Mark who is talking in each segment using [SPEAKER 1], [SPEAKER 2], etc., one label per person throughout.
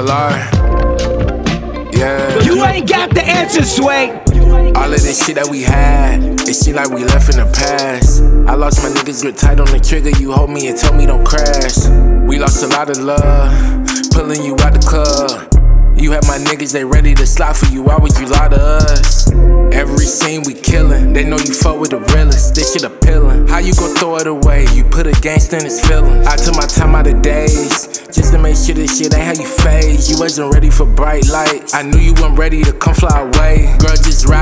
[SPEAKER 1] Volar. Yeah.
[SPEAKER 2] You ain't got the answer, Sway.
[SPEAKER 1] All of this shit that we had, it seem like we left in the past. I lost my niggas grip tight on the trigger. You hold me and tell me don't crash. We lost a lot of love, pulling you out the club. You had my niggas, they ready to slide for you. Why would you lie to us? Every scene we killin', they know you fuck with the realest. This shit appealing. How you gon' throw it away? You put a gangsta in his feelings. I took my time out of days just to make sure this shit ain't how you phase. You wasn't ready for bright lights. I knew you weren't ready to come fly away. Girl, just ride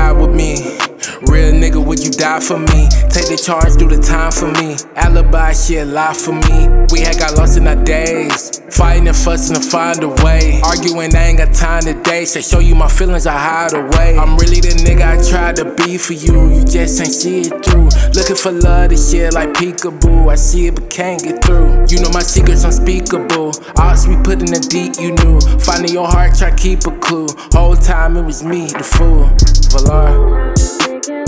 [SPEAKER 1] die for me? Take the charge, do the time for me. Alibi shit, lie for me. We had got lost in our days. Fighting and fussing to find a way. Arguing, I ain't got time today. Say, show you my feelings, I hide away. I'm really the nigga I tried to be for you. You just ain't see it through. Looking for love, this shit like peekaboo. I see it, but can't get through. You know my secrets unspeakable. Odds we put in the deep, you knew. Finding your heart, try to keep a clue. Whole time it was me, the fool. Volar.